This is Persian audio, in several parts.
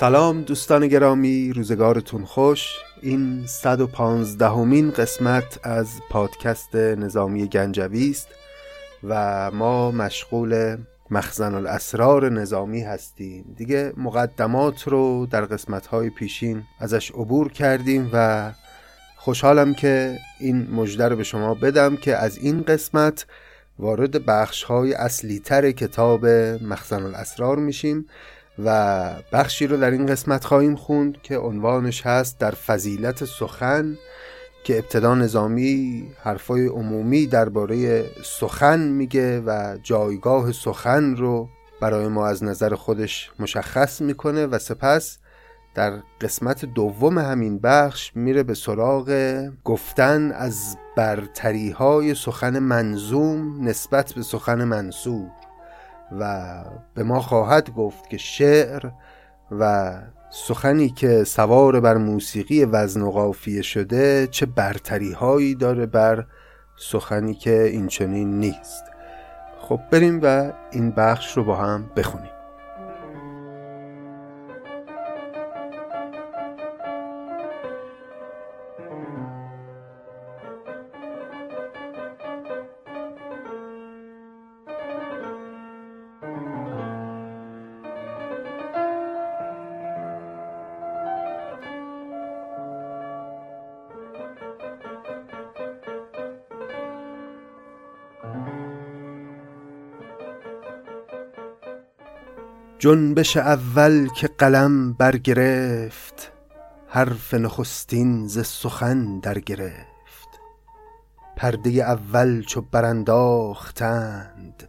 سلام دوستان گرامی روزگارتون خوش. این 115 همین قسمت از پادکست نظامی گنجوی است و ما مشغول مخزن الاسرار نظامی هستیم. دیگه مقدمات رو در قسمت های پیشین ازش عبور کردیم و خوشحالم که این مژده رو به شما بدم که از این قسمت وارد بخش های اصلی تر کتاب مخزن الاسرار میشیم. و بخشی رو در این قسمت خواهیم خوند که عنوانش هست در فضیلت سخن که ابتدا نظامی حرفای عمومی درباره سخن میگه و جایگاه سخن رو برای ما از نظر خودش مشخص می‌کنه و سپس در قسمت دوم همین بخش میره به سراغ گفتن از برتری های سخن منظوم نسبت به سخن منصوب و به ما خواهد گفت که شعر و سخنی که سوار بر موسیقی وزن و قافیه شده چه برتری هایی داره بر سخنی که اینچنین نیست. خب بریم و این بخش رو با هم بخونیم. جنبش اول که قلم برگرفت حرف نخستین ز سخن در گرفت پرده اول چو برانداختند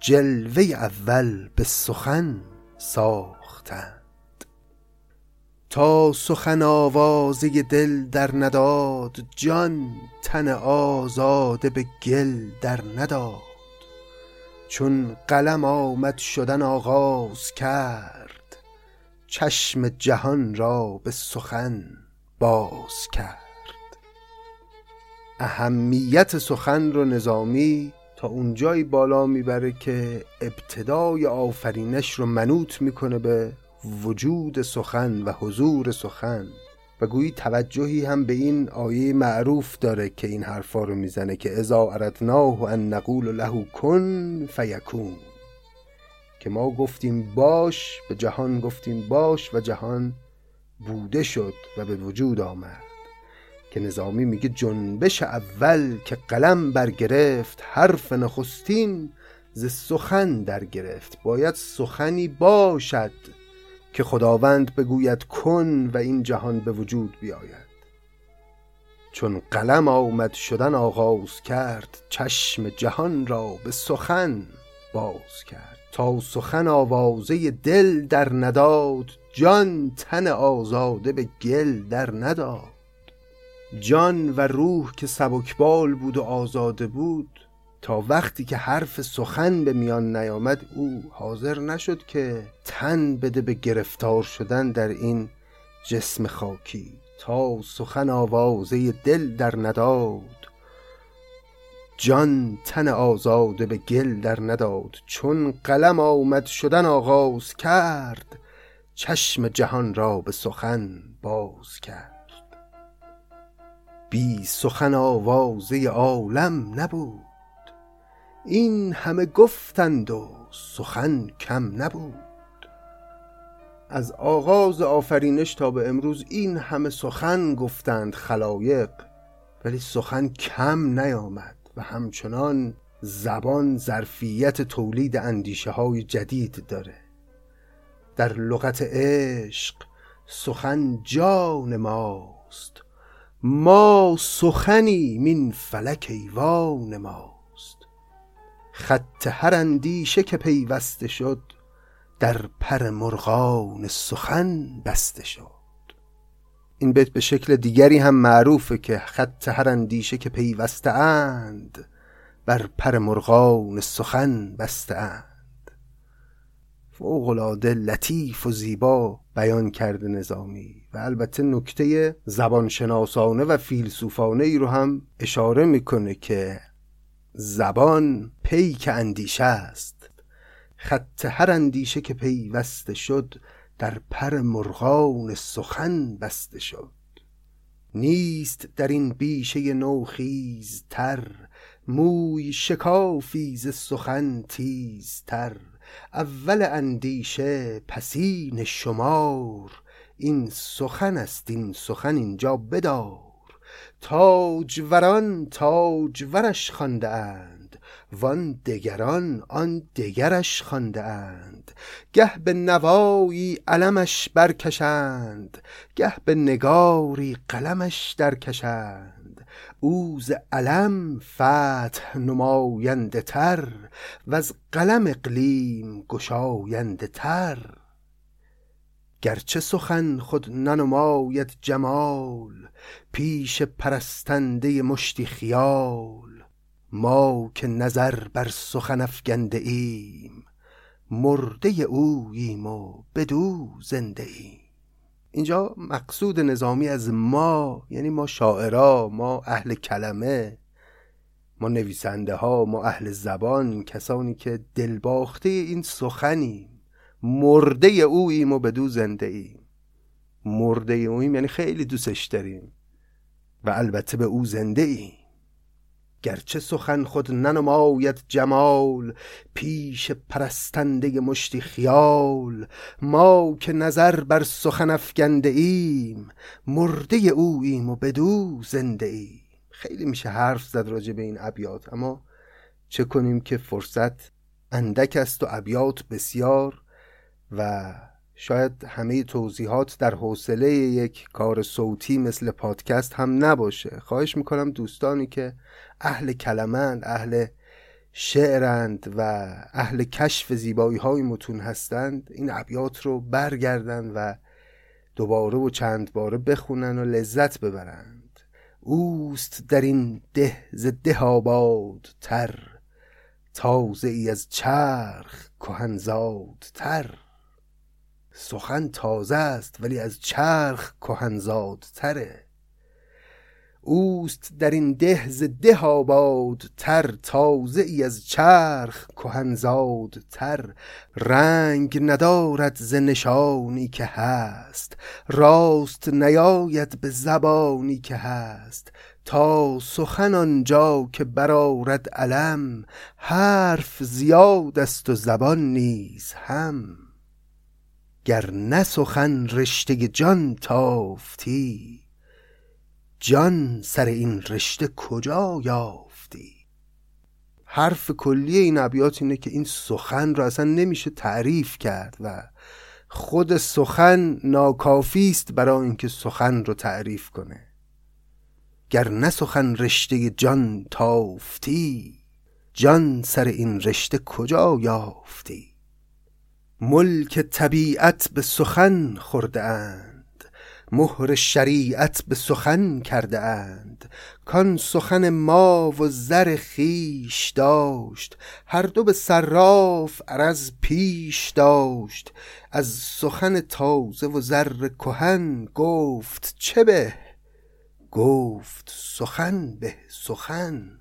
جلوه اول به سخن ساختند. تا سخن آوازه دل در نداد جان تن آزاده به گل در نداد. چون قلم آمد شدن آغاز کرد چشم جهان را به سخن باز کرد. اهمیت سخن رو نظامی تا اونجایی بالا می‌بره که ابتدای آفرینش رو منوط می‌کنه به وجود سخن و حضور سخن. و گویی توجهی هم به این آیه معروف داره که این حرفا رو می‌زنه که اذا اردناه ان نقول له کن فیکون که ما گفتیم باش به جهان گفتیم باش و جهان بوده شد و به وجود آمد. که نظامی میگه جنبش اول که قلم برگرفت حرف نخستین ز سخن در گرفت باید سخنی باشد که خداوند بگوید کن و این جهان به وجود بیاید. چون قلم آمد شدن آغاز کرد چشم جهان را به سخن باز کرد. تا سخن آوازه دل در نداد جان تن آزاده به گل در نداد. جان و روح که سبکبال بود و آزاده بود تا وقتی که حرف سخن به میان نیامد او حاضر نشد که تن بده به گرفتار شدن در این جسم خاکی. تا سخن آوازه دل در نداد جان تن آزاده به گل در نداد. چون قلم آمد شدن آغاز کرد چشم جهان را به سخن باز کرد. بی سخن آوازه عالم نبود. این همه گفتند و سخن کم نبود. از آغاز آفرینش تا به امروز این همه سخن گفتند خلایق ولی سخن کم نیامد و همچنان زبان ظرفیت تولید اندیشه های جدید داره. در لغت عشق سخن جان ماست. ما سخنی من فلک ایوان ما خط هر اندیشه که پیوسته شد در پر مرغان سخن بسته شد. این بیت به شکل دیگری هم معروفه که خط هر اندیشه که پیوسته اند بر پر مرغان سخن بسته اند. فوقلاده لطیف و زیبا بیان کرده نظامی و البته نکته زبانشناسانه و فیلسوفانه ای رو هم اشاره می‌کنه که زبان پیک اندیشه است. خط هر اندیشه که پیوسته شد در پر مرغان سخن بسته شد. نیست در این بیشه تر موی شکافی ز سخن تیزتر. اول اندیشه پسین شمار این سخن است این سخن اینجا بدار. تاجوران تاجورش خوانده اند وان دگران آن دگرش خوانده اند. گه به نوایی علمش برکشند گه به نگاری قلمش درکشند. او ز علم فتح نماینده تر از قلم اقلیم گشاینده تر. گرچه سخن خود ننماید جمال پیش پرستنده مشتی خیال. ما که نظر بر سخن افگنده ایم مرده اوییم و بدو زنده ایم. اینجا مقصود نظامی از ما یعنی ما شاعرا ما اهل کلمه ما نویسنده ها ما اهل زبان کسانی که دلباخته این سخنیم مرده اوییم و بدو زنده ایم. مرده اوییم یعنی خیلی دوستش داریم. و البته به او زنده ایم گرچه سخن خود ننماید جمال پیش پرستنده مشتی خیال. ما که نظر بر سخن افگنده ایم مرده اوییم و بدو زنده ایم خیلی میشه حرف زد راجع به این ابیات اما چه کنیم که فرصت اندک است و ابیات بسیار و شاید همه توضیحات در حوصله یک کار صوتی مثل پادکست هم نباشه. خواهش می‌کنم دوستانی که اهل کلمند اهل شعرند و اهل کشف زیبایی های متون هستند این ابیات رو برگردن و دوباره و چند باره بخونن و لذت ببرند. اوست در این ده ز ده آباد تر تازه ای از چرخ کهنزاد تر سخن تازه است ولی از چرخ کهنزاد تره اوست در این ده ز ده آباد تر تازه ای از چرخ کهنزاد تر رنگ ندارد ز نشانی که هست راست نیاید به زبانی که هست. تا سخن آنجا که برارد علم حرف زیاد است و زبان نیز هم. گر نه سخن رشته جان تافتی جان سر این رشته کجا یافتی؟ حرف کلی این ابیات اینه که این سخن رو اصلا نمیشه تعریف کرد و خود سخن ناکافی است برای اینکه سخن رو تعریف کنه. گر نه سخن رشته جان تافتی جان سر این رشته کجا یافتی؟ ملک طبیعت به سخن خورده اند. مهر شریعت به سخن کرده اند. کان سخن ما و زر خیش داشت. هر دو به صراف عرض پیش داشت. از سخن تازه و زر کهن گفت چه به؟ گفت سخن به سخن.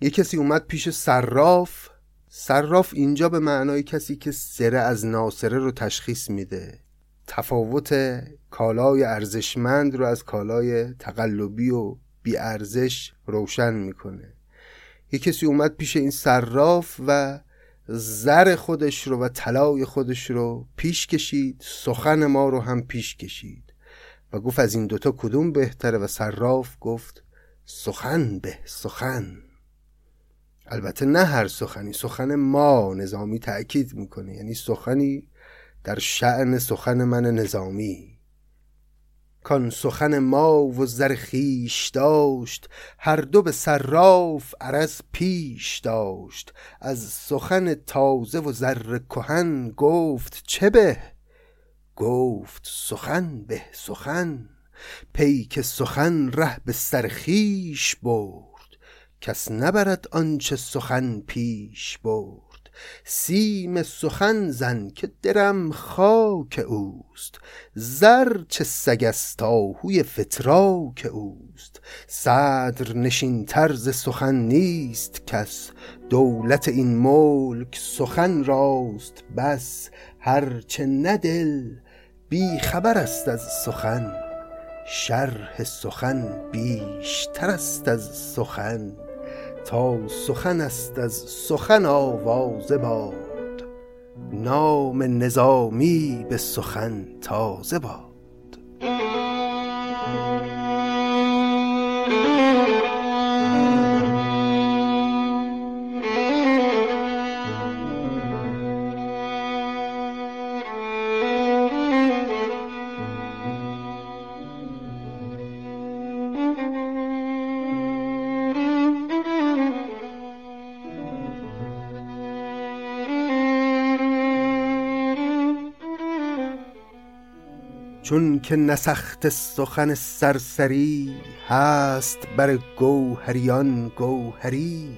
یه کسی اومد پیش صراف صراف اینجا به معنای کسی که سره از ناسره رو تشخیص میده. تفاوت کالای ارزشمند رو از کالای تقلبی و بی ارزش روشن می‌کنه. یه کسی اومد پیش این صراف و زر خودش رو و طلای خودش رو پیش کشید سخن ما رو هم پیش کشید. و گفت از این دوتا کدوم بهتره؟ و صراف گفت سخن به سخن. البته نه هر سخنی سخن ما نظامی تأکید می‌کنه. یعنی سخنی در شعن سخن من نظامی. کان سخن ما و زر خیش داشت هر دو به صراف عرض پیش داشت. از سخن تازه و زر کهن گفت چه به؟ گفت سخن به سخن. پیک سخن ره به سر خیش برد. کس نبرد آنچه سخن پیش برد سیم سخن زن که درم خاک اوست زر چه سگست آهوی فتراک اوست صدر نشین طرز سخن نیست کس دولت این ملک سخن راست بس هرچه ندل بی خبر است از سخن شرح سخن بیشتر است از سخن تا سخن است از سخن آوازه باد. نام نظامی به سخن تازه باد. چون که نسخت سخن سرسری هست بر گوهریان گوهری.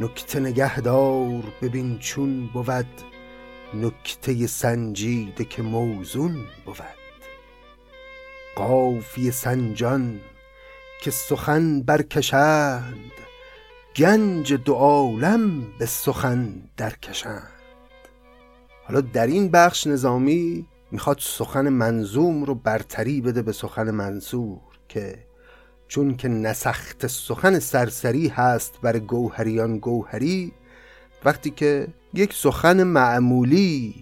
نکته نگهدار ببین چون بود نکته سنجیده که موزون بود. قافیه سنجان که سخن برکشند گنج دو عالم به سخن درکشند. حالا در این بخش نظامی می‌خواد سخن منظوم رو برتری بده به سخن منصور که چون که نسخت سخن سرسری هست بر گوهریان گوهری وقتی که یک سخن معمولی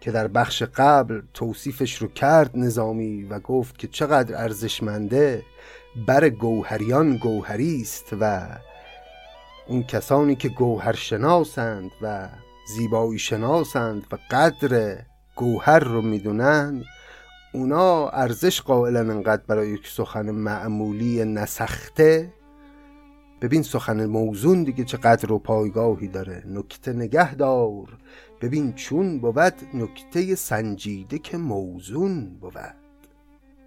که در بخش قبل توصیفش رو کرد نظامی و گفت که چقدر ارزشمنده بر گوهریان گوهری است و اون کسانی که گوهر شناسند و زیبایی شناسند و قدر گوهر رو می‌دونن؟ اونا ارزش قائلن انقدر برای یک سخن معمولی نسخته؟ ببین سخن موزون دیگه چقدر و پایگاهی داره. نکته نگهدار ببین چون بود نکته سنجیده که موزون بود.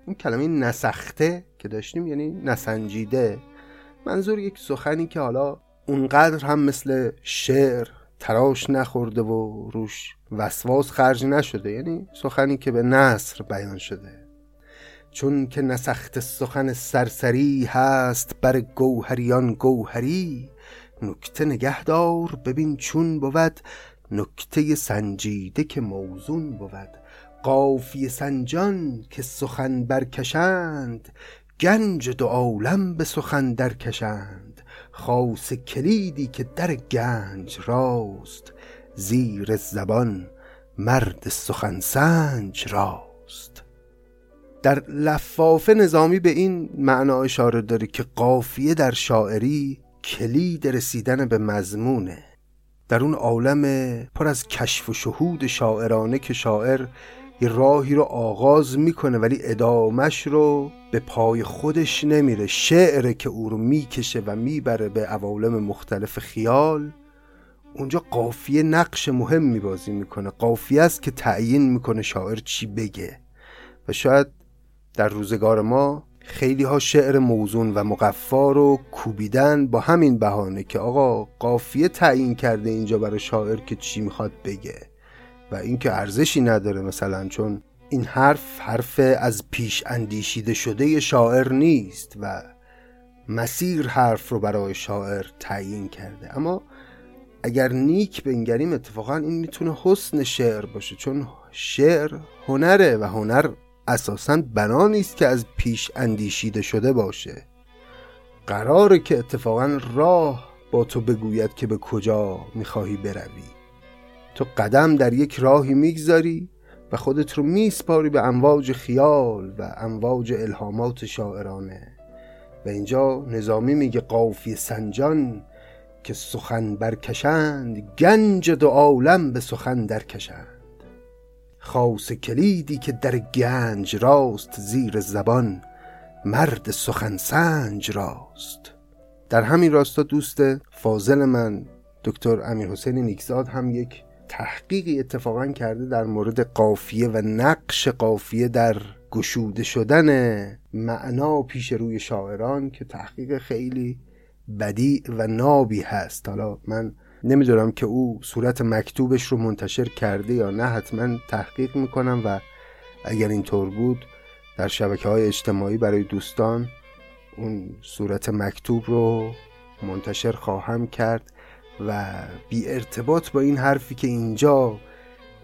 اون کلمه نسخته که داشتیم یعنی نسنجیده. منظور یک سخنی که حالا اونقدر هم مثل شعر تراش نخورده و روش وسواس خرج نشده یعنی سخنی که به نصر بیان شده. چون که نسخت سخن سرسری هست بر گوهریان گوهری نکته نگهدار ببین چون بود نکته سنجیده که موزون بود. قافی سنجان که سخن برکشند گنج دو عالم به سخن درکشند. خاص کلیدی که در گنج راست زیر زبان مرد سخن سنج راست. در لفافه نظامی به این معنا اشاره داره که قافیه در شاعری کلید رسیدن به مضمونه. در اون عالم پر از کشف و شهود شاعرانه که شاعر یه راهی رو آغاز می‌کنه ولی ادامش رو به پای خودش نمیره. شعره که او رو می‌کشه و می‌بره به عوالم مختلف خیال اونجا قافیه نقش مهمی بازی می‌کنه. قافیه است که تعیین می‌کنه شاعر چی بگه. و شاید در روزگار ما خیلی ها شعر موزون و مقفا رو کوبیدن با همین بهانه که آقا قافیه تعیین کرده اینجا برای شاعر که چی می‌خواد بگه. و اینکه ارزشی نداره مثلا چون این حرف حرف از پیش اندیشیده شده شاعر نیست و مسیر حرف رو برای شاعر تعیین کرده. اما اگر نیک بنگریم اتفاقا این می‌تونه حسن شعر باشه چون شعر هنره و هنر اساسا بنا نیست که از پیش اندیشیده شده باشه. قراره که اتفاقا راه با تو بگوید که به کجا می‌خواهی بروی. تو قدم در یک راهی می‌گذاری و خودت رو میسپاری به امواج خیال و امواج الهامات شاعرانه. و اینجا نظامی میگه قافی سنجان که سخن برکشند گنج دو عالم به سخن درکشند. خاص کلیدی که در گنج راست زیر زبان مرد سخن سنج راست. در همین راستا دوست فاضل من دکتر امیر حسین نیکزاد هم یک تحقیقی اتفاقا کرده در مورد قافیه و نقش قافیه در گشوده شدن معنا پیش روی شاعران که تحقیق خیلی بدی و نابی هست. حالا من نمی‌دونم که او صورت مکتوبش رو منتشر کرده یا نه حتما تحقیق می‌کنم و اگر اینطور بود در شبکه های اجتماعی برای دوستان اون صورت مکتوب رو منتشر خواهم کرد. و بی ارتباط با این حرفی که اینجا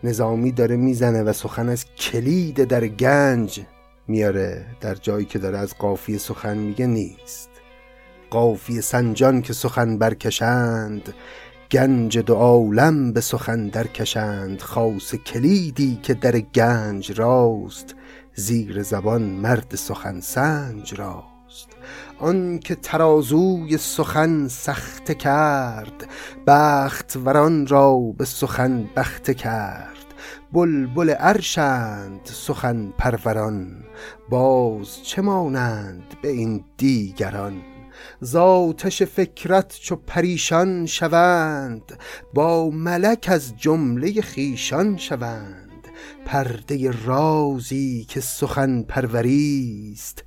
نظامی داره می‌زنه و سخن از کلید در گنج میاره در جایی که داره از قافیه سخن میگه نیست. قافیه سنجان که سخن برکشند گنج دو عالم به سخن درکشند. خاص کلیدی که در گنج راست زیر زبان مرد سخن سنج راست. آن که ترازوی سخن سخت کرد بخت وران را به سخن بخت کرد. بلبل ارشند سخن پروران باز چه مانند به این دیگران؟ زاتش فکرت چو پریشان شوند با ملک از جمله خیشان شوند. پرده رازی که سخن پروریست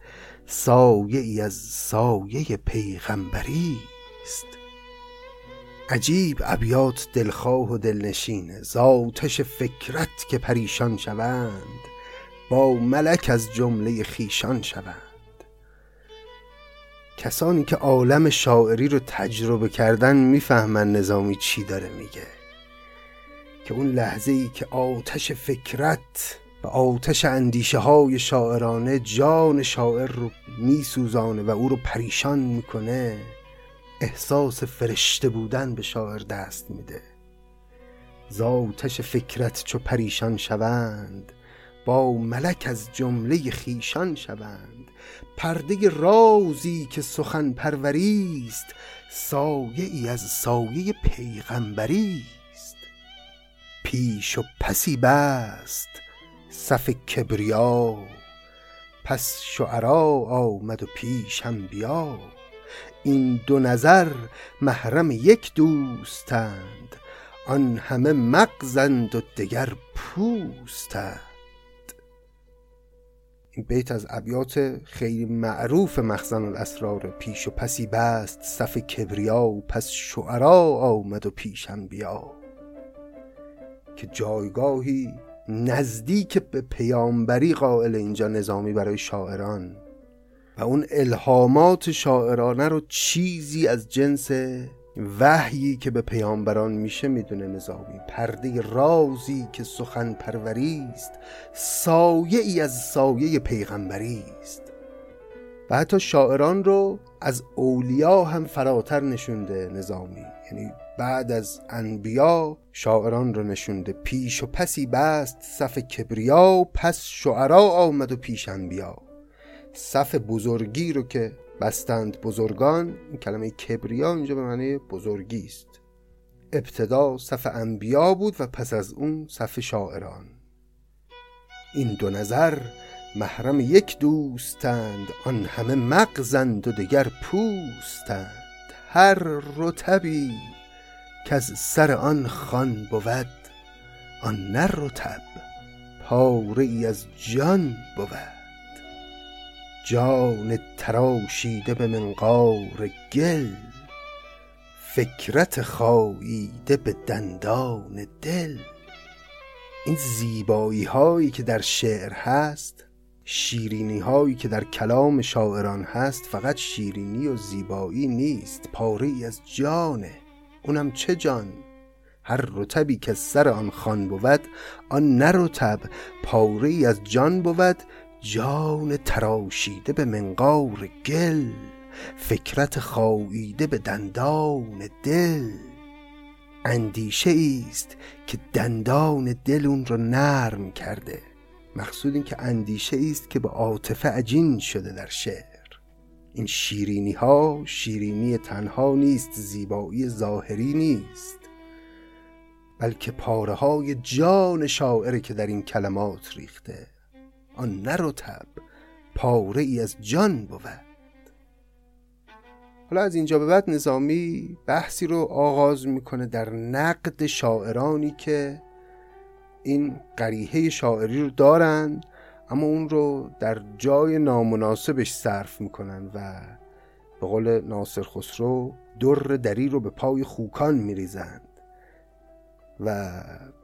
سایه ای از سایه پیغمبری است. عجیب ابیات دلخواه و دلنشینه زاتش فکرت که پریشان شوند با ملک از جمله خیشان شوند. کسانی که عالم شاعری رو تجربه کردن می‌فهمن نظامی چی داره میگه. که اون لحظه ای که آتش فکرت و آتش اندیشه های شاعرانه جان شاعر رو میسوزانه و او رو پریشان می‌کنه. احساس فرشته بودن به شاعر دست میده. زاتش فکرت چو پریشان شوند با ملک از جمله خیشان شوند. پرده رازی که سخن پروری است سایه ای از سایه پیغمبری است پیش و پسی بست صف کبریا پس شعرا آمد و پیش هم بیا این دو نظر محرم یک دوستند آن همه مغزند و دگر پوستند. این بیت از ابیات خیلی معروف مخزن الاسرار پیش و پسی بست صف کبریا و پس شعرا آمد و پیشم بیا که جایگاهی نزدیک به پیامبری قائل اینجا نظامی برای شاعران. و اون الهامات شاعرانه رو چیزی از جنس وحیی که به پیامبران میشه می‌دونه نظامی. پرده رازی که سخن پروری است سایه ای از سایه پیغمبری است. و حتی شاعران رو از اولیا هم فراتر نشونده نظامی. یعنی بعد از انبیا شاعران رو نشونده پیش و پسی بست صف کبریا پس شعرا آمد و پیش انبیا. صف بزرگی رو که بستند بزرگان این کلمه کبریا اینجا به معنی بزرگی است. ابتدا صف انبیا بود و پس از اون صف شاعران. این دو نظر محرم یک دوستند آن همه مغزند و دگر پوستند. هر رتبی که از سر آن خان بود آن نه رتب پاره ای از جان بود. جان تراشیده به منقار گل فکرت خاییده به دندان دل. این زیبایی هایی که در شعر هست شیرینی هایی که در کلام شاعران هست فقط شیرینی و زیبایی نیست پاره ای از جانه. اونم چه جان؟ هر رتبی که سر آن خان بود آن نه رتب پاره ای از جان بود. جان تراشیده به منقار گل فکرت خاییده به دندان دل. اندیشه است که دندان دل اون رو نرم کرده. مقصود این که اندیشه است که به عاطفه عجین شده در شعر. این شیرینی ها شیرینی تنها نیست زیبایی ظاهری نیست. بلکه پاره های جان شاعره که در این کلمات ریخته آن نرتب پاره ای از جان بود. حالا از اینجا به بعد نظامی بحثی رو آغاز می‌کنه در نقد شاعرانی که این قریحه شاعری رو دارن اما اون رو در جای نامناسبش صرف می‌کنن و به قول ناصر خسرو در دری رو به پای خوکان میریزند و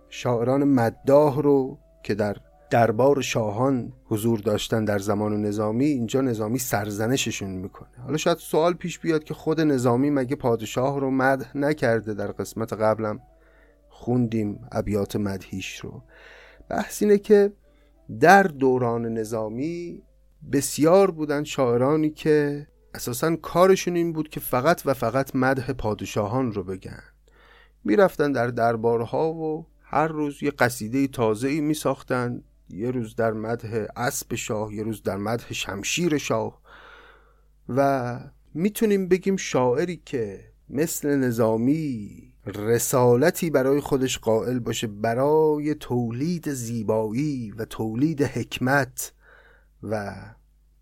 شاعران مداح رو که در دربار شاهان حضور داشتن در زمان نظامی اینجا نظامی سرزنششون می‌کنه. حالا شاید سوال پیش بیاد که خود نظامی مگه پادشاه رو مدح نکرده در قسمت قبلم؟ خوندیم ابیات مدهیش رو. بحث اینه که در دوران نظامی بسیار بودن شاعرانی که اساسا کارشون این بود که فقط و فقط مدح پادشاهان رو بگن. می‌رفتن در دربارها و هر روز یه قصیده تازه می ساختن یه روز در مدح اسب شاه یه روز در مدح شمشیر شاه. و می‌تونیم بگیم شاعری که مثل نظامی رسالتی برای خودش قائل باشه برای تولید زیبایی و تولید حکمت و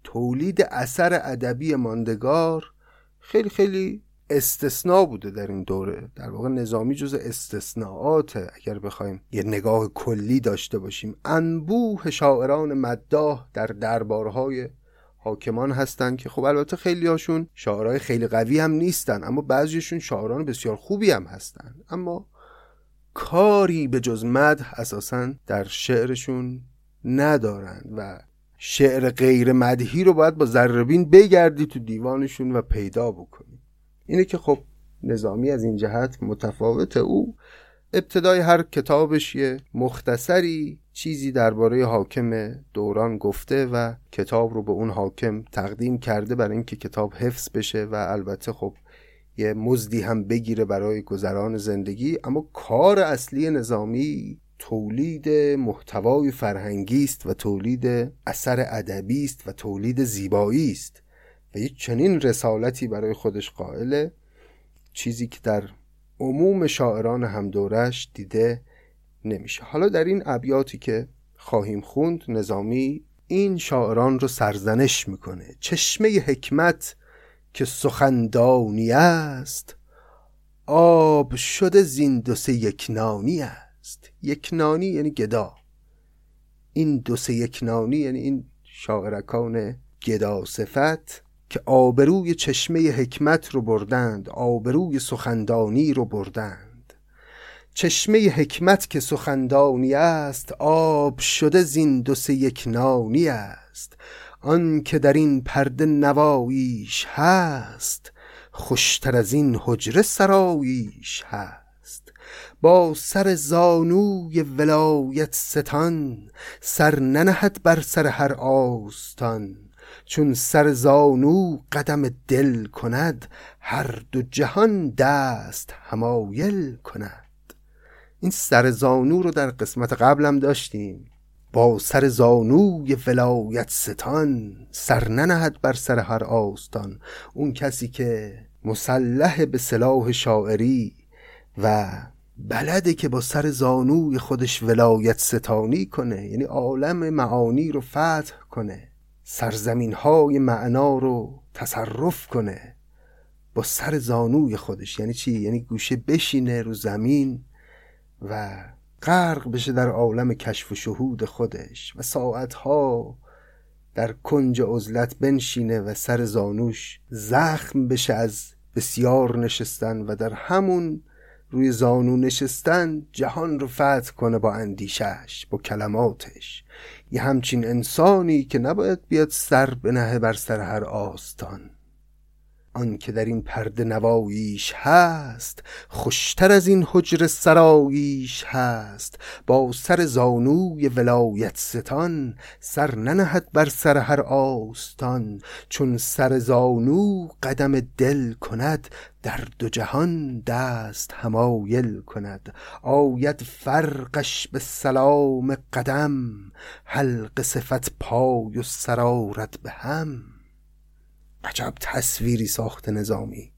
تولید اثر ادبی ماندگار خیلی خیلی استثناء بوده در این دوره. در واقع نظامی جز استثناءات اگر بخوایم یه نگاه کلی داشته باشیم. انبوه شاعران مداح در دربارهای حاکمان هستن که خب البته خیلی هاشون شاعرای خیلی قوی هم نیستن اما بعضیشون شاعران بسیار خوبی هم هستن. اما کاری به جز مدح اساسا در شعرشون ندارند و شعر غیر مدهی رو باید با ذربین بگردی تو دیوانشون و پیدا بکنی. اینه که خب نظامی از این جهت متفاوت او ابتدای هر کتابش یه مختصری چیزی درباره حاکم دوران گفته و کتاب رو به اون حاکم تقدیم کرده برای اینکه کتاب حفظ بشه و البته خب یه مزدی هم بگیره برای گذران زندگی. اما کار اصلی نظامی تولید محتوای فرهنگی است و تولید اثر ادبی است و تولید زیبایی است و یک چنین رسالتی برای خودش قائله. چیزی که در عموم شاعران همدورش دیده نمیشه. حالا در این ابیاتی که خواهیم خوند نظامی این شاعران رو سرزنش می‌کنه. چشمه حکمت که سخندانی است آب شده زین دو یکنانی است. یکنانی یعنی گدا. این دو سه یکنانی یعنی این شاعرکان گدا صفت که آبروی چشمه حکمت رو بردند آبروی سخندانی رو بردند. چشمه حکمت که سخندانی است آب شده زین دو سه یک نانی است. آن که در این پرده نواییش هست خوشتر از این حجره سراییش هست. با سر زانوی ولایت ستان سر ننهد بر سر هر آستان. چون سر زانو قدم دل کند هر دو جهان دست همایل کند. این سر زانو رو در قسمت قبلم داشتیم. با سر زانوی ولایت ستان سر ننهد بر سر هر آستان. اون کسی که مسلح به سلاح شاعری و بلده که با سر زانوی خودش ولایت ستانی کنه یعنی عالم معانی رو فتح کنه. سرزمین های معنا رو تصرف کنه با سر زانوی خودش یعنی چی؟ یعنی گوشه بشینه رو زمین و غرق بشه در عالم کشف و شهود خودش و ساعتها در کنج عزلت بنشینه و سر زانوش زخم بشه از بسیار نشستن و در همون روی زانو نشستن جهان رو فتح کنه با اندیشش با کلماتش یه همچین انسانی که نباید بیاد سر بنهه بر سر هر آستان. آن که در این پرده نواییش هست خوشتر از این حجر سراییش هست. با سر زانوی ولایت ستان سر ننهد بر سر هر آستان. چون سر زانو قدم دل کند در دو جهان دست همایل کند. آید فرقش به سلام قدم حلق صفت پای و سرارت به هم. عجب تصویری ساخت نظامی.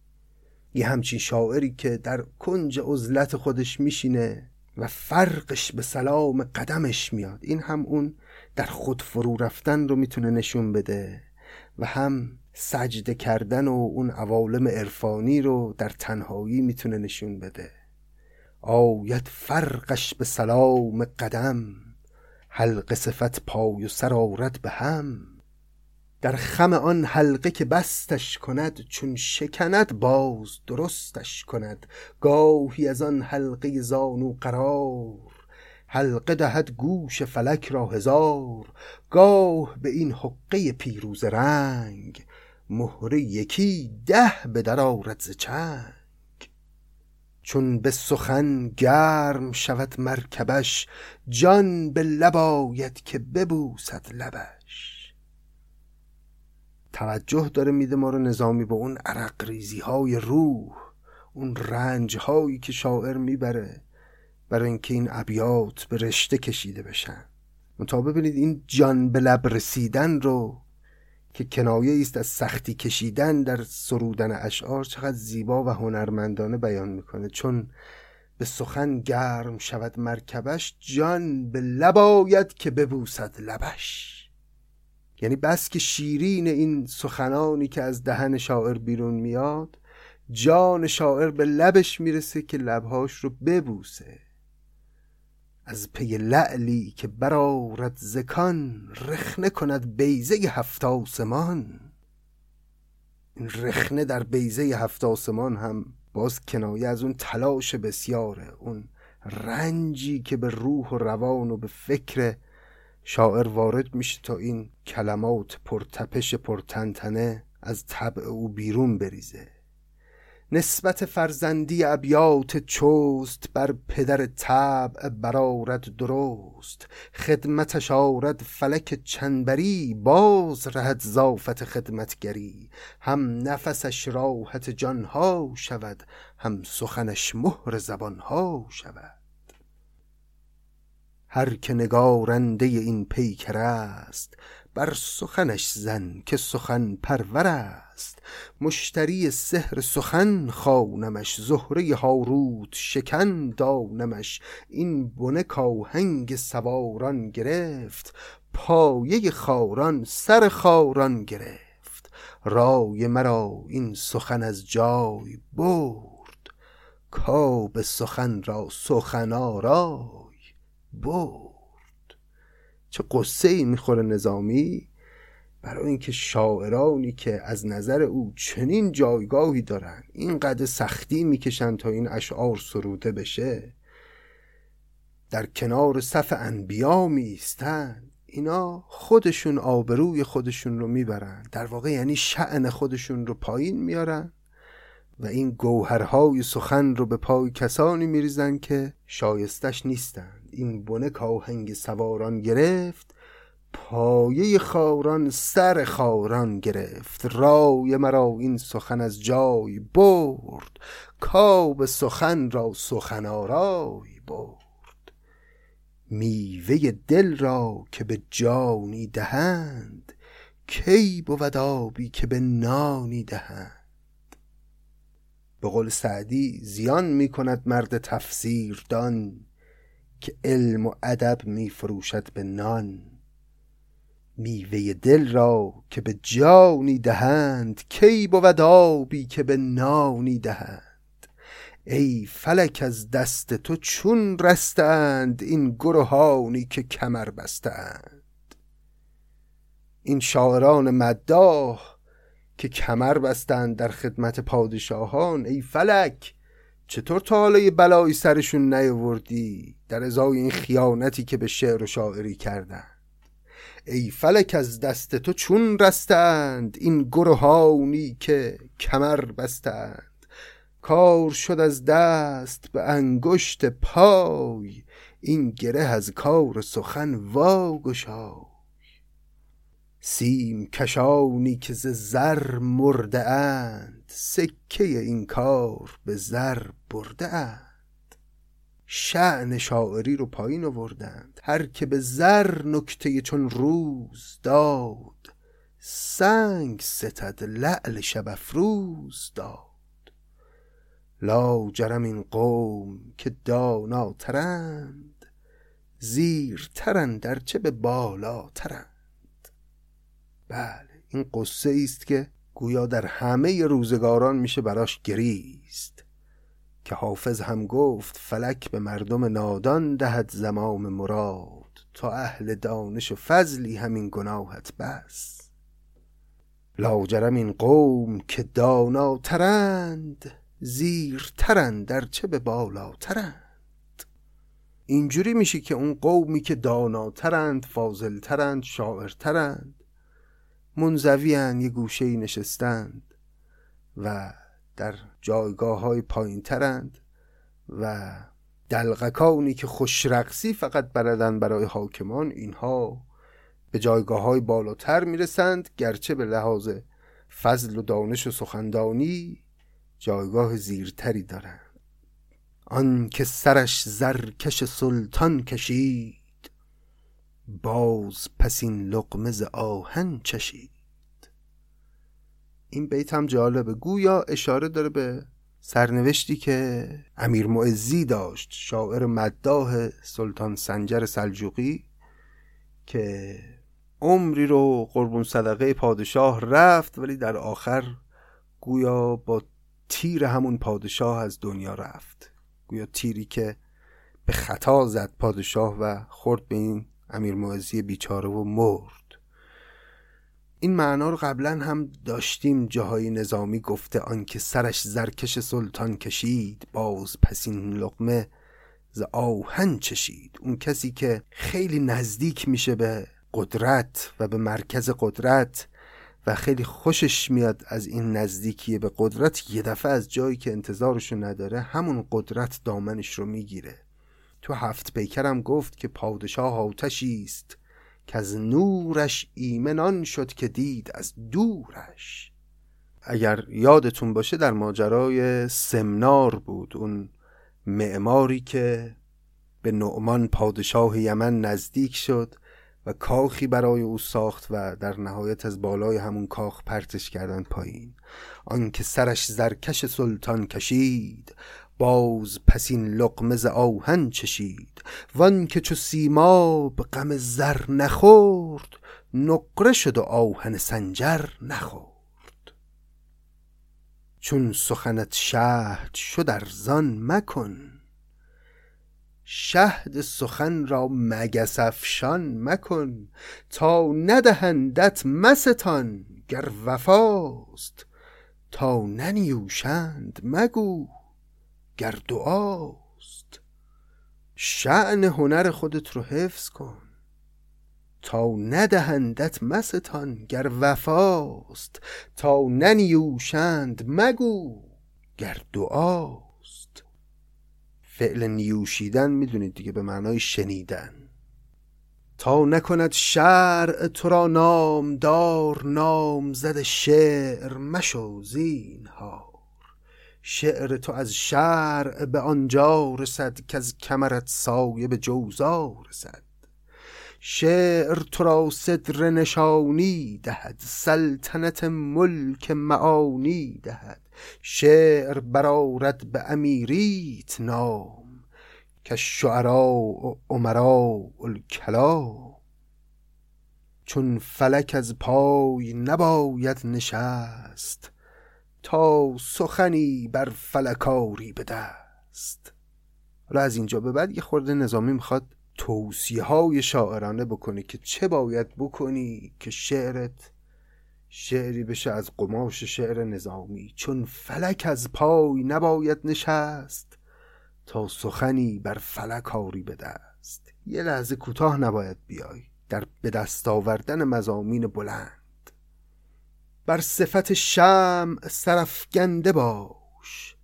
یه همچین شاعری که در کنج عزلت خودش میشینه و فرقش به سلام قدمش میاد. این هم اون در خود فرو رفتن رو می‌تونه نشون بده و هم سجده کردن و اون عوالم عرفانی رو در تنهایی می‌تونه نشون بده. آید فرقش به سلام قدم حلق صفت پای و سر به هم. در خم آن حلقه که بستش کند چون شکند باز درستش کند. گاهی از آن حلقه زانو قرار حلقه دهد گوش فلک را هزار. گاه به این حقه پیروز رنگ مهره یکی ده به در آرد چنگ. چون به سخن گرم شود مرکبش جان به لب که ببوسد لبش. توجه داره میده ما رو نظامی به اون عرق ریزی های روح اون رنج هایی که شاعر می‌بره برای اینکه این ابیات به رشته کشیده بشن. منتها ببینید این جان به لب رسیدن رو که کنایه است از سختی کشیدن در سرودن اشعار چقدر زیبا و هنرمندانه بیان می‌کنه. چون به سخن گرم شود مرکبش جان به لب آید که ببوسد لبش. یعنی بس که شیرین این سخنانی که از دهن شاعر بیرون میاد جان شاعر به لبش می‌رسه که لبهاش رو ببوسه. از پی لعلی که برارد زکان رخنه کند بیزه هفت آسمان. این رخنه در بیزه هفت آسمان هم باز کنایه از اون تلاش بسیاره اون رنجی که به روح و روان و به فکر شاعر وارد میشه تا این کلمات پرتپش پرتنتنه از طبع او بیرون بریزه. نسبت فرزندی ابیات چوست بر پدر طبع برارد درست. خدمتش آرد فلک چنبری باز رهد زافت خدمتگری. هم نفسش راحت جانها شود هم سخنش مهر زبانها شود. هر که نگارنده این پیکر است بر سخنش زن که سخن پرور است. مشتری سحر سخن خانمش زهره هاروت شکن دانمش. این بنه کاهنگ سواران گرفت پایه خاران سر خاران گرفت. رای مرا این سخن از جای برد کاب سخن را سخن آرای برد. چه قصه ای می‌خوره نظامی برای اینکه شاعرانی که از نظر او چنین جایگاهی دارن اینقدر سختی می‌کشن تا این اشعار سروده بشه. در کنار صف انبیا میستن اینا خودشون آبروی خودشون رو می‌برن. در واقع یعنی شعن خودشون رو پایین میارن و این گوهرهای سخن رو به پای کسانی میریزن که شایستش نیستن. این بنه کاهنگ سواران گرفت پایه خاران سر خاران گرفت. رای مرا این سخن از جای برد کاب سخن را سخن آرای برد. میوه دل را که به جانی دهند کی بود آبی که به نانی دهند؟ به قول سعدی زیان می کند مرد تفسیر دان که علم و ادب می فروشد به نان. میوه دل را که به جانی دهند کی بود آبی که به نانی دهند؟ ای فلک از دست تو چون رستند این گروهانی که کمر بستند. این شاعران مداح که کمر بستند در خدمت پادشاهان ای فلک چطور تا حالا بلایی سرشون نیاوردی در ازای این خیانتی که به شعر و شاعری کردن ای فلک از دست تو چون رستند این گروهانی که کمر بستند. کار شد از دست به انگشت پای این گره از کار سخن واگشای. سیم کشانی که ز زر مرده اند سکه این کار به زر برده اند. شعن شاعری رو پایین آوردند هر که به زر نکته چون روز داد سنگ ستد لعل شب افروز داد لاجرم این قوم که داناترند زیرترند در چه به بالاترند. بله این قصه است که گویا در همه روزگاران میشه براش گریست. که حافظ هم گفت فلک به مردم نادان دهد زمام مراد تا اهل دانش و فضلی همین گناهت بس. لاجرم این قوم که داناترند زیرترند در چه به بالاترند. اینجوری میشه که اون قومی که داناترند فاضلترند شاعرترند. منزویان یه گوشه نشستند و در جایگاه های پایین ترند و دلغکانی که خوشرقصی فقط بردن برای حاکمان اینها به جایگاه های بالاتر می‌رسند گرچه به لحاظ فضل و دانش و سخندانی جایگاه زیرتری دارند. آن که سرش زرکش سلطان کشید باز پس این لقمه ز آهن چشید. این بیت هم جالبه. گویا اشاره داره به سرنوشتی که امیر معزی داشت شاعر مداح سلطان سنجر سلجوقی که عمری رو قربون صدقه پادشاه رفت ولی در آخر گویا با تیر همون پادشاه از دنیا رفت. گویا تیری که به خطا زد پادشاه و خورد به این امیر معزی بیچاره و مرد. این معنا رو قبلا هم داشتیم جاهای نظامی گفته آنکه سرش زرکش سلطان کشید باز پس این لقمه ز آهن چشید. اون کسی که خیلی نزدیک میشه به قدرت و به مرکز قدرت و خیلی خوشش میاد از این نزدیکی به قدرت یه دفعه از جایی که انتظارشو نداره همون قدرت دامنش رو می‌گیره. تو هفت پیکرم گفت که پادشاه آتشی است که از نورش ایمنان شد که دید از دورش. اگر یادتون باشه در ماجرای سمنار بود اون معماری که به نعمان پادشاه یمن نزدیک شد و کاخی برای او ساخت و در نهایت از بالای همون کاخ پرتش کردن پایین. آنکه سرش زرکش سلطان کشید باز پس این لقمه ز آهن چشید. وان که چو سیما به غم زر نخورد نقره شد و آهن سنجر نخورد. چون سخنت شهد شد ارزان مکن. شهد سخن را مگس افشان مکن. تا ندهندت مستان گر وفاست تا ننیوشند مگو. گر دعاست. شعن هنر خودت رو حفظ کن. تا ندهندت مستان گر وفاست. تا ننیوشند مگو گر دعاست. فعل نیوشیدن می‌دونید دیگه به معنای شنیدن. تا نکند شرع تو را نامدار نام زد شعر مشو زینهار. شعر تو از شرع به آنجا رسد که از کمرت سایه به جوزا رسد. شعر تو را صدر نشانی دهد سلطنت ملک معانی دهد. شعر برارد به امیریت نام که شعرا عمرا الکلام. چون فلک از پای نباید نشست تا سخنی بر فلکاری به دست حالا از اینجا به بعد یه خورده نظامی می‌خواد توصیه های شاعرانه بکنه که چه باید بکنی که شعرت شعری بشه از قماش شعر نظامی. چون فلک از پای نباید نشست تا سخنی بر فلکاری به دست یه لحظه کوتاه نباید بیای. در به دست آوردن مزامین بلند. بر صفت شم سرفگنده باش.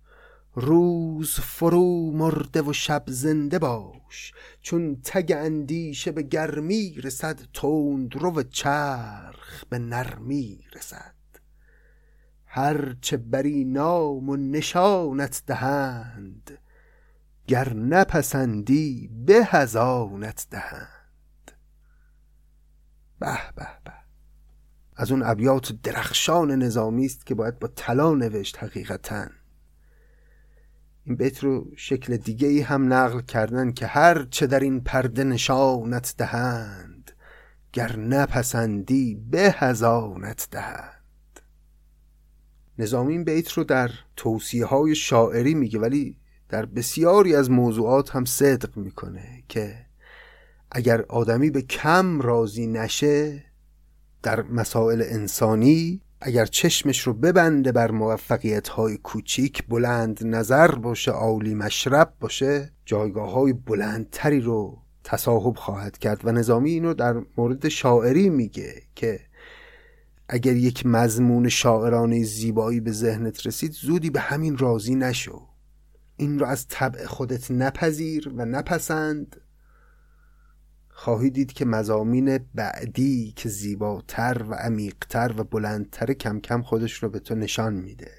روز فرو مرده و شب زنده باش. چون تگ اندیشه به گرمی رسد تند رو چرخ به نرمی رسد. هرچه بری نام و نشانت دهند گر نپسندی به هزانت دهند. به به به. از اون ابیات درخشان نظامی است که باید با طلا نوشت حقیقتا. این بیت رو شکل دیگه ای هم نقل کردن که هر چه در این پرده نشانت دهند گر نپسندی به هزانت دهند. نظامی این بیت رو در توصیه های شاعری میگه ولی در بسیاری از موضوعات هم صدق می‌کنه که اگر آدمی به کم راضی نشه در مسائل انسانی اگر چشمش رو ببنده بر موفقیت های کوچیک بلند نظر باشه عالی مشرب باشه جایگاه های بلندتری رو تصاحب خواهد کرد. و نظامی اینو در مورد شاعری میگه که اگر یک مضمون شاعرانه زیبایی به ذهنت رسید زودی به همین راضی نشو. این رو از طبع خودت نپذیر و نپسند. خواهی دید که مزامین بعدی که زیباتر و عمیقتر و بلندتر کم کم خودش رو به تو نشان میده.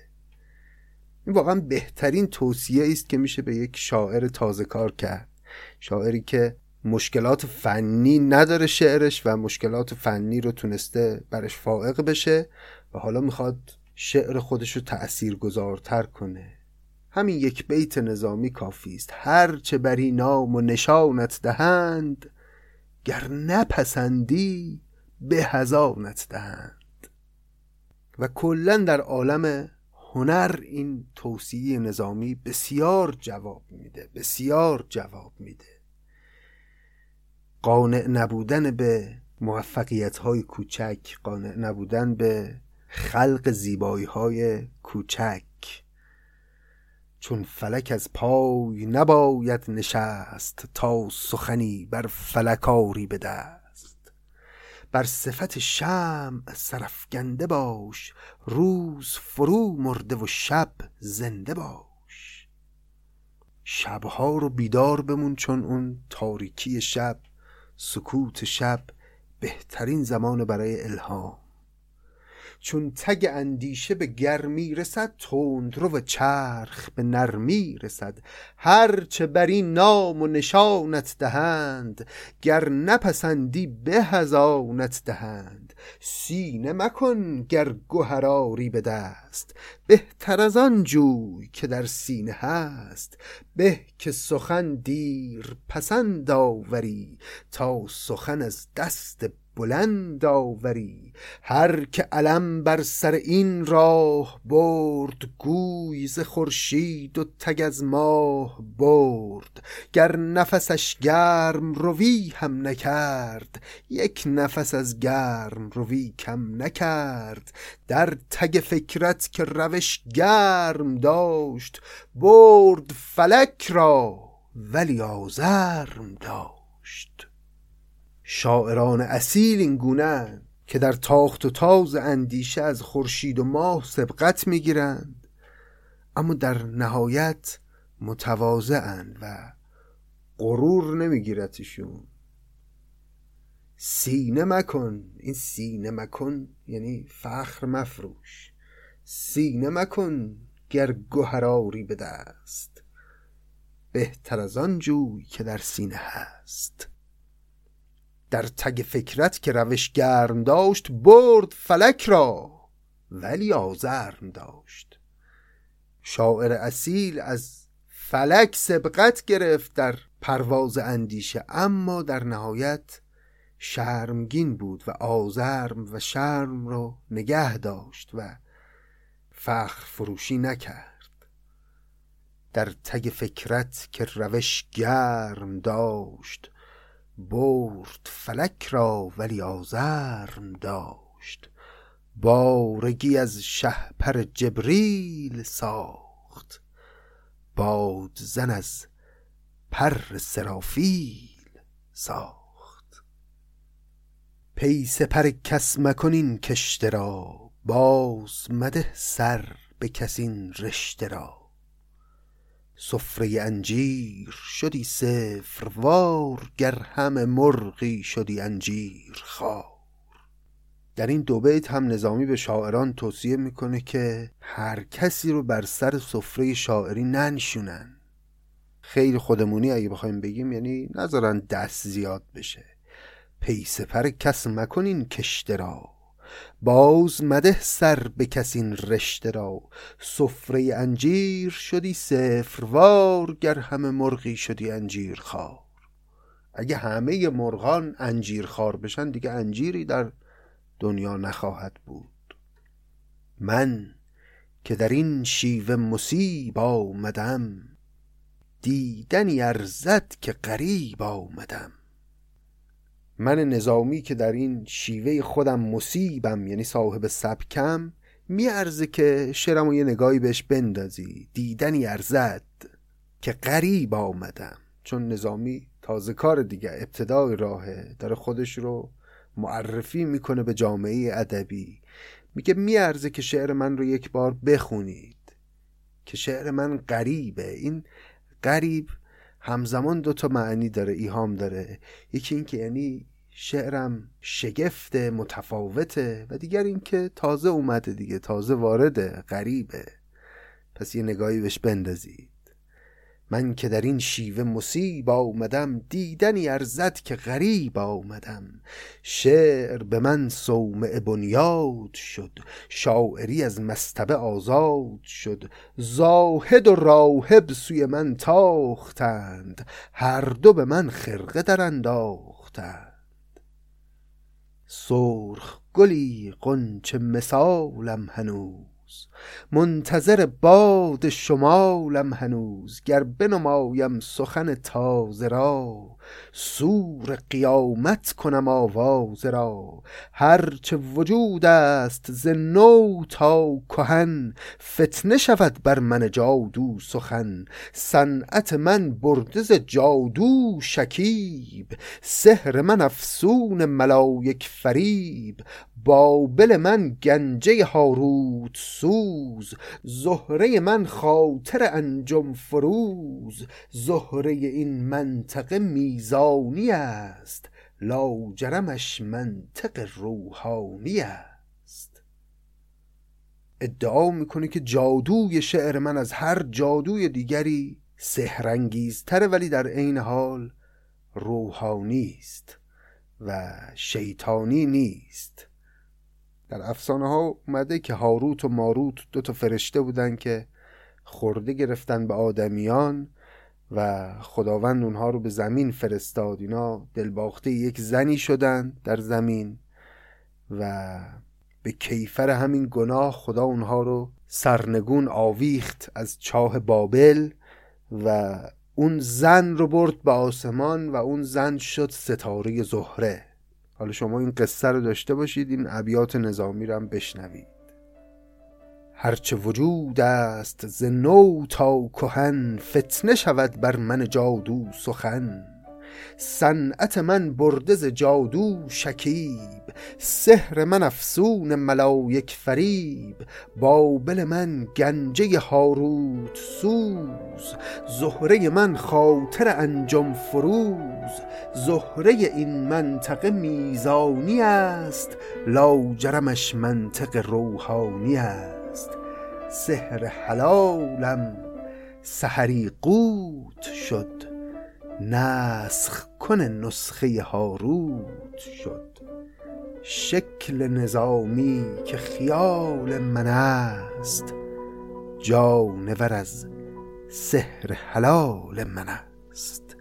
این واقعا بهترین توصیه است که میشه به یک شاعر تازه کار کرد. شاعری که مشکلات فنی نداره شعرش و مشکلات فنی رو تونسته برش فائق بشه و حالا می‌خواد شعر خودش رو تأثیر گذارتر کنه. همین یک بیت نظامی کافی است. هر چه بری نام و نشانت دهند گر نپسندی به هزانت دهند. و کلا در عالم هنر این توصیه نظامی بسیار جواب میده بسیار جواب میده. قانع نبودن به موفقیت های کوچک قانع نبودن به خلق زیبایی های کوچک. چون فلک از پای نباید نشست تا سخنی بر فلکاری به بر صفت شم سرفگنده باش روز فرو مرده و شب زنده باش. شبها رو بیدار بمون چون اون تاریکی شب سکوت شب بهترین زمان برای الهام. چون تگ اندیشه به گرمی رسد تند رو و چرخ به نرمی رسد هرچه بر این نام و نشانت دهند گر نپسندی به هزانت دهند. سینه مکن گر گهراری به دست. بهتر از آن جوی که در سینه هست. به که سخن دیر پسند آوری تا سخن از دست بلند آوری. هر که علم بر سر این راه برد گوی ز خورشید و تگ از ماه برد. گر نفسش گرم روی هم نکرد یک نفس از گرم روی کم نکرد. در تگ فکرت که روش گرم داشت برد فلک را ولی آزرم داشت. شاعران اصیل این گونه که در تاخت و تاز اندیشه از خورشید و ماه سبقت می‌گیرند اما در نهایت متواضعند و غرور نمیگیرتشون. سینه مکن این سینه مکن یعنی فخر مفروش. سینه مکن گر گهراری به دست. بهتر از آن جوی که در سینه هست. در تگ فکرت که روش گرم داشت برد فلک را ولی آزرم داشت. شاعر اصیل از فلک سبقت گرفت در پرواز اندیشه اما در نهایت شرمگین بود و آزرم و شرم را نگه داشت و فخر فروشی نکرد. در تگ فکرت که روش گرم داشت برد فلک را ولی آزرم داشت. بارگی از شهپر جبریل ساخت. باد زن از پر سرافیل ساخت. پی سپر کس مکنین کشته را باز مده سر به کسین رشته را. سفره انجیر شدی صفر وار گر همه مرغی شدی انجیر خار در این دو بیت هم نظامی به شاعران توصیه می‌کنه که هر کسی رو بر سر سفره شاعری ننشونن. خیلی خودمونی اگه بخوایم بگیم یعنی نذارن دست زیاد بشه. پی سپر کس مکنین کشته را. باز مده سر به کسین رشته را. سفره انجیر شدی سفروار گر همه مرغی شدی انجیر خار اگه همه مرغان انجیر خار بشن دیگه انجیری در دنیا نخواهد بود. من که در این شیوه مصیب آمدم دیدنی ارزد که قریب آمدم. من نظامی که در این شیوه خودم مصیبم یعنی صاحب سبکم میارزه که شعرم یه نگاهی بهش بندازی دیدنی ارزد که غریب آمدم. چون نظامی تازه کار دیگه ابتدای راهه داره خودش رو معرفی می‌کنه به جامعه ادبی. میگه میارزه که شعر من رو یک بار بخونید که شعر من غریبه. این غریب همزمان دو تا معنی داره ایهام داره. یکی این که یعنی شعرم شگفته متفاوته و دیگر اینکه تازه اومده دیگه تازه وارده غریبه. پس یه نگاهی بهش بندازید من که در این شیوه مصیب آمدم دیدنی ارزد که غریب آمدم. شعر به من صومع بنیاد شد شاعری از مستبه آزاد شد. زاهد و راهب سوی من تاختند هر دو به من خرقه در انداختند. سرخ گلی قنچه مثالم هنوز منتظر باد شمالم هنوز گر بنمایم سخن تازه را. سور قیامت کنم آواز را. هرچه وجود است ز نو تا کهن فتنه شود بر من جادو سخن. صنعت من برده ز جادو شکیب سحر من افسون ملایک فریب. بابل من گنجه هاروت سوز زهره من خاطر انجم فروز زهره این منطقه میزانی است لاجرمش منطق روحانی است. ادعا می‌کنه که جادوی شعر من از هر جادوی دیگری سهرنگیزتره ولی در عین حال روحانی است و شیطانی نیست. در افسانه ها اومده که هاروت و ماروت دو تا فرشته بودن که خورده گرفتن به آدمیان و خداوند اونها رو به زمین فرستاد. اینا دلباخته یک زنی شدن در زمین و به کیفر همین گناه خدا اونها رو سرنگون آویخت از چاه بابل و اون زن رو برد به آسمان و اون زن شد ستاره زهره. حالا شما این قصه رو داشته باشید این ابیات نظامی رو هم بشنوید. هرچه وجود است ز نو تا کهن فتنه شود بر من جادو سخن. صنعت من برده ز جادو شکیب سحر من افسون ملایک فریب. بابل من گنجه هاروت سوز زهره من خاطر انجام فروز. زهره این منطقه میزانی است لاجرمش منطق روحانی است. سحر حلالم سحری قوت شد. نسخ کن نسخه هاروت شد. شکل نظامی که خیال من است جانور از سحر حلال من است.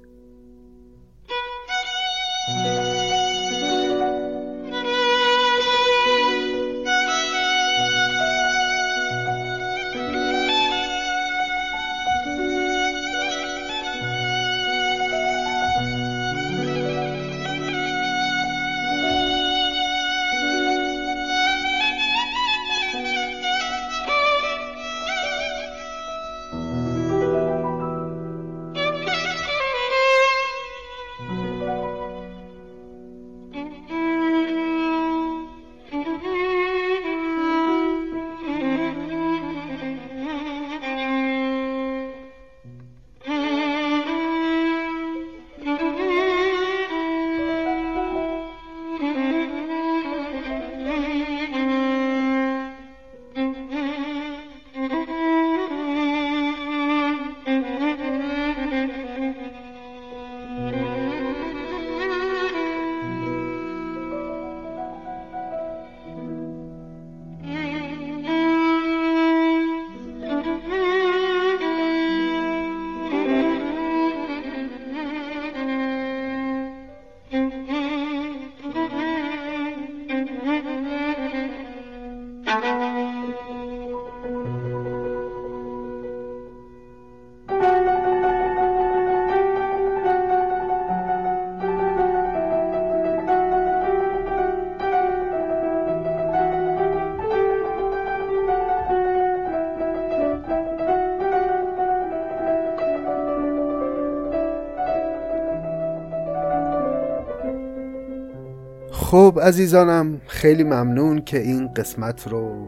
خب عزیزانم خیلی ممنون که این قسمت رو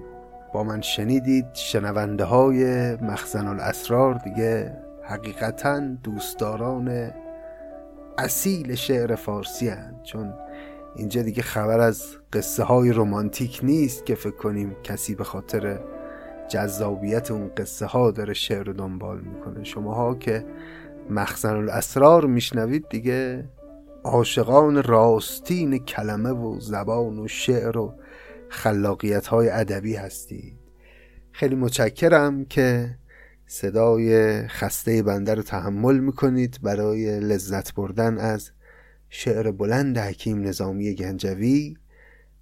با من شنیدید شنونده های مخزن الاسرار دیگه حقیقتا دوستداران اصیل شعر فارسی هن. چون اینجا دیگه خبر از قصه های رومانتیک نیست که فکر کنیم کسی به خاطر جذابیت اون قصه ها داره شعر رو دنبال می‌کنه شماها که مخزن الاسرار میشنوید دیگه عاشقان راستین کلمه و زبان و شعر و خلاقیت های ادبی هستید. خیلی متشکرم که صدای خسته بنده رو تحمل می‌کنید برای لذت بردن از شعر بلند حکیم نظامی گنجوی.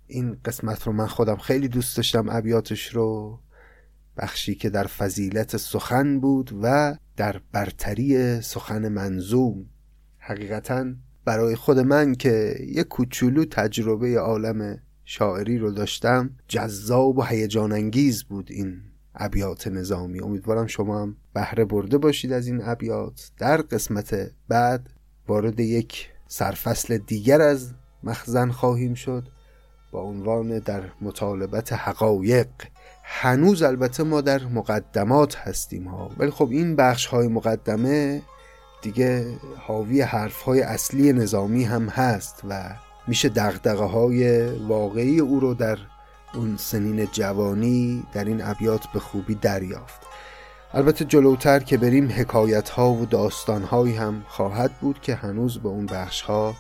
این قسمت رو من خودم خیلی دوست داشتم ابیاتش رو. بخشی که در فضیلت سخن بود و در برتری سخن منظوم. حقیقتا برای خود من که یک کوچولو تجربه عالم شاعری رو داشتم جذاب و هیجان انگیز بود این ابیات نظامی. امیدوارم شما هم بهره برده باشید از این ابیات. در قسمت بعد وارد یک سرفصل دیگر از مخزن خواهیم شد با عنوان در مطالبت حقایق. هنوز البته ما در مقدمات هستیم ها ولی خب این بخش های مقدمه دیگه حاوی حرف های اصلی نظامی هم هست و میشه دقدقه های واقعی او رو در اون سنین جوانی در این ابیات به خوبی دریافت. البته جلوتر که بریم حکایت ها و داستان هایی هم خواهد بود که هنوز به اون بخش ها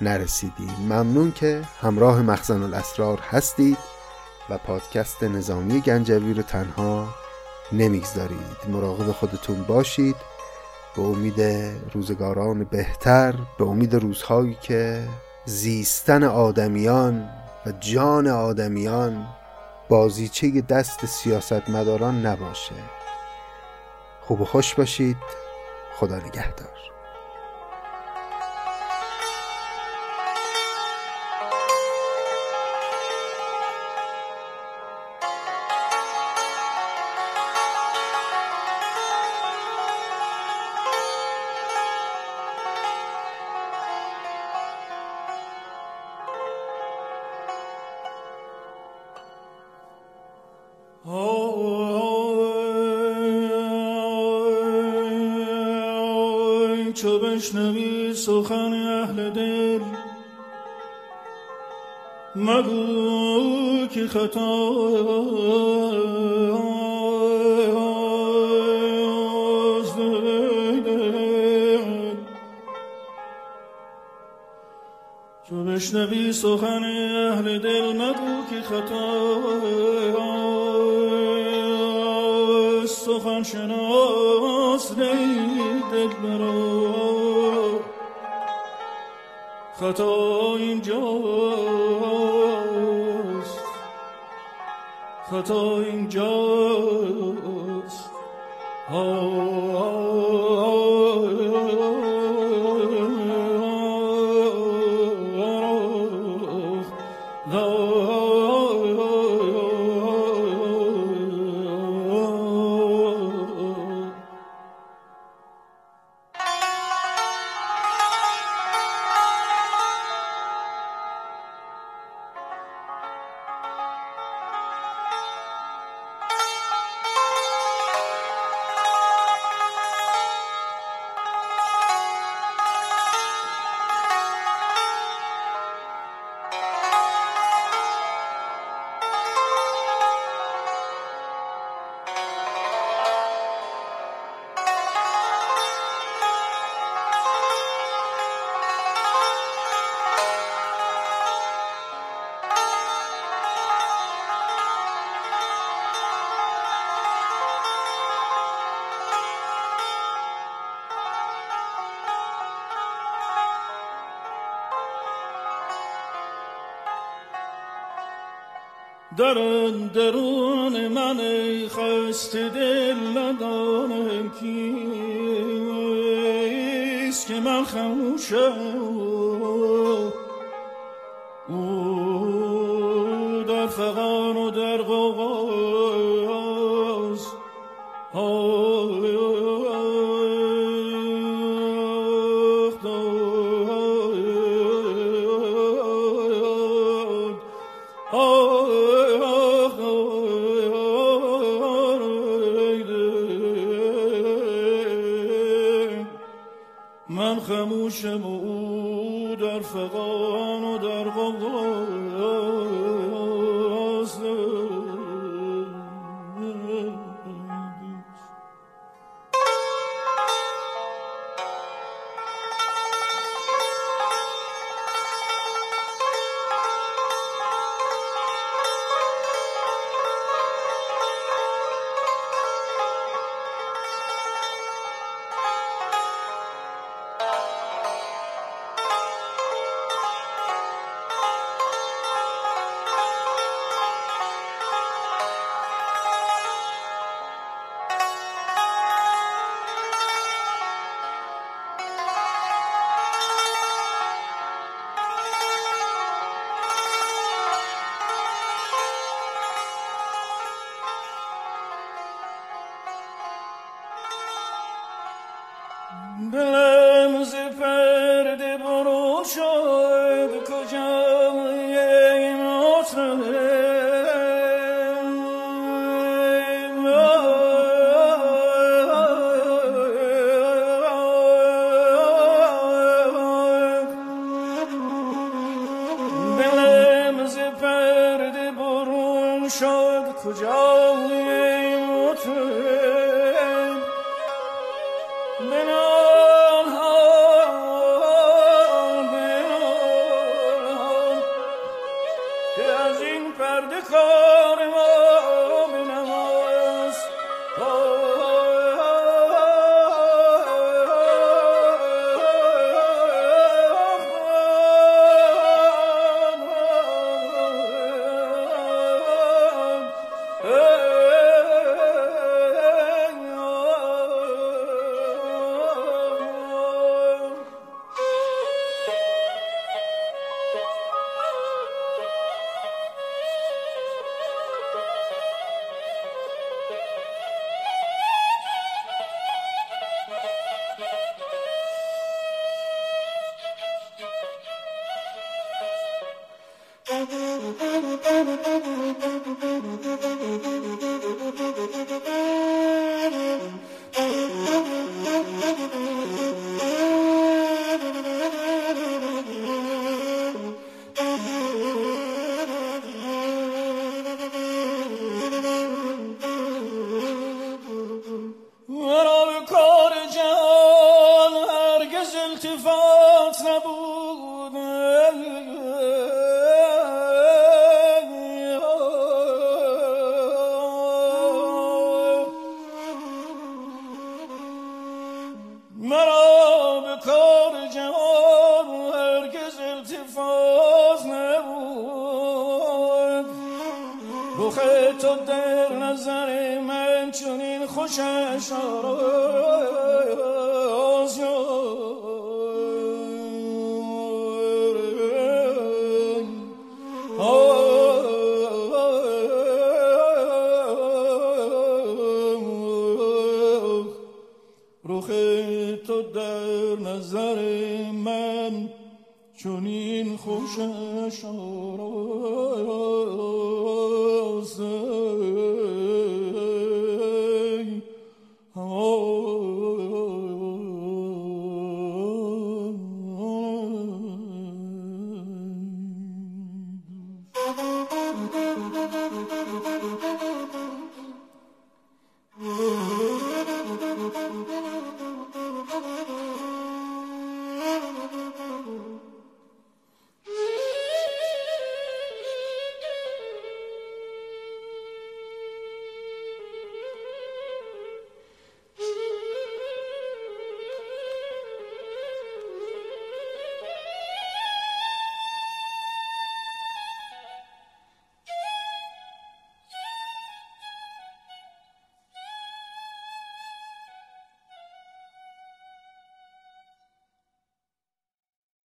نرسیدیم. ممنون که همراه مخزن الاسرار هستید و پادکست نظامی گنجوی رو تنها نمی‌گذارید. مراقب خودتون باشید. به امید روزگاران بهتر به امید روزهایی که زیستن آدمیان و جان آدمیان بازیچه دست سیاستمداران نباشه. خوب و خوش باشید. خدا نگهدار. بشنوی سخن اهل دل. مگو که خطا. چو بشنوی سخن اهل دل مگو که خطا. سخن شناس دل برو خطا اینجاست خطا اینجاست درون من خست دل ندانم کیست که من خموشم چون